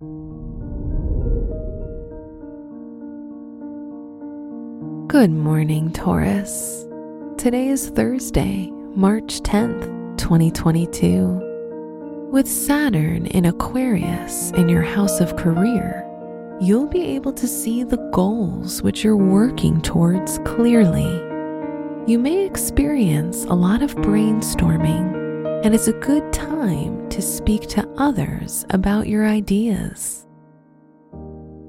Good morning, Taurus. Today is Thursday, March 10th, 2022. With Saturn in Aquarius in your house of career, you'll be able to see the goals which you're working towards clearly. You may experience a lot of brainstorming, and it's a good time to speak to others about your ideas.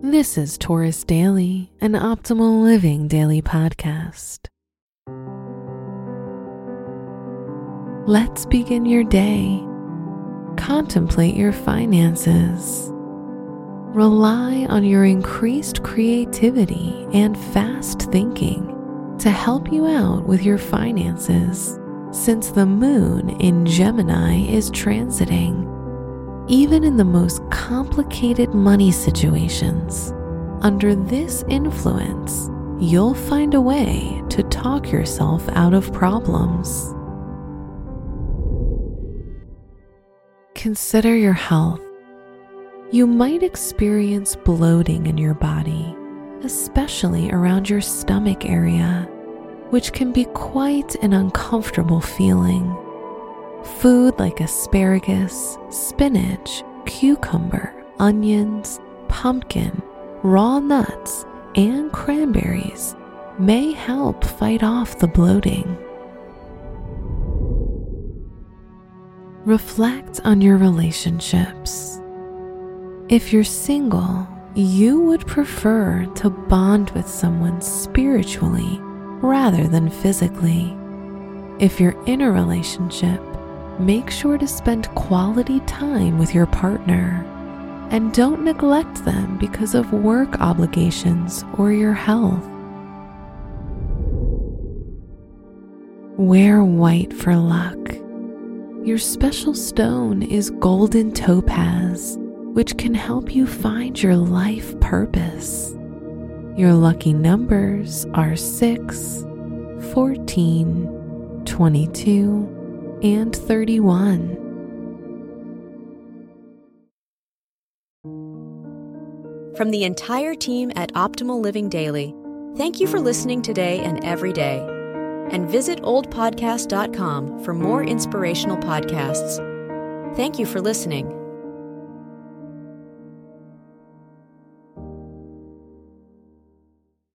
This is Taurus Daily, an optimal living daily podcast. Let's begin your day. Contemplate your finances. Rely on your increased creativity and fast thinking to help you out with your finances since the moon in Gemini is transiting even in the most complicated money situations. Under this influence, you'll find a way to talk yourself out of problems. Consider your health. You might experience bloating in your body, especially around your stomach area, which can be quite an uncomfortable feeling. Food like asparagus, spinach, cucumber, onions, pumpkin, raw nuts, and cranberries may help fight off the bloating. Reflect on your relationships. If you're single, you would prefer to bond with someone spiritually rather than physically. If you're in a relationship, make sure to spend quality time with your partner and don't neglect them because of work obligations or your health. Wear white for luck. Your special stone is golden topaz, which can help you find your life purpose. Your lucky numbers are 6, 14, 22, and 31. From the entire team at Optimal Living Daily, thank you for listening today and every day. And visit oldpodcast.com for more inspirational podcasts. Thank you for listening.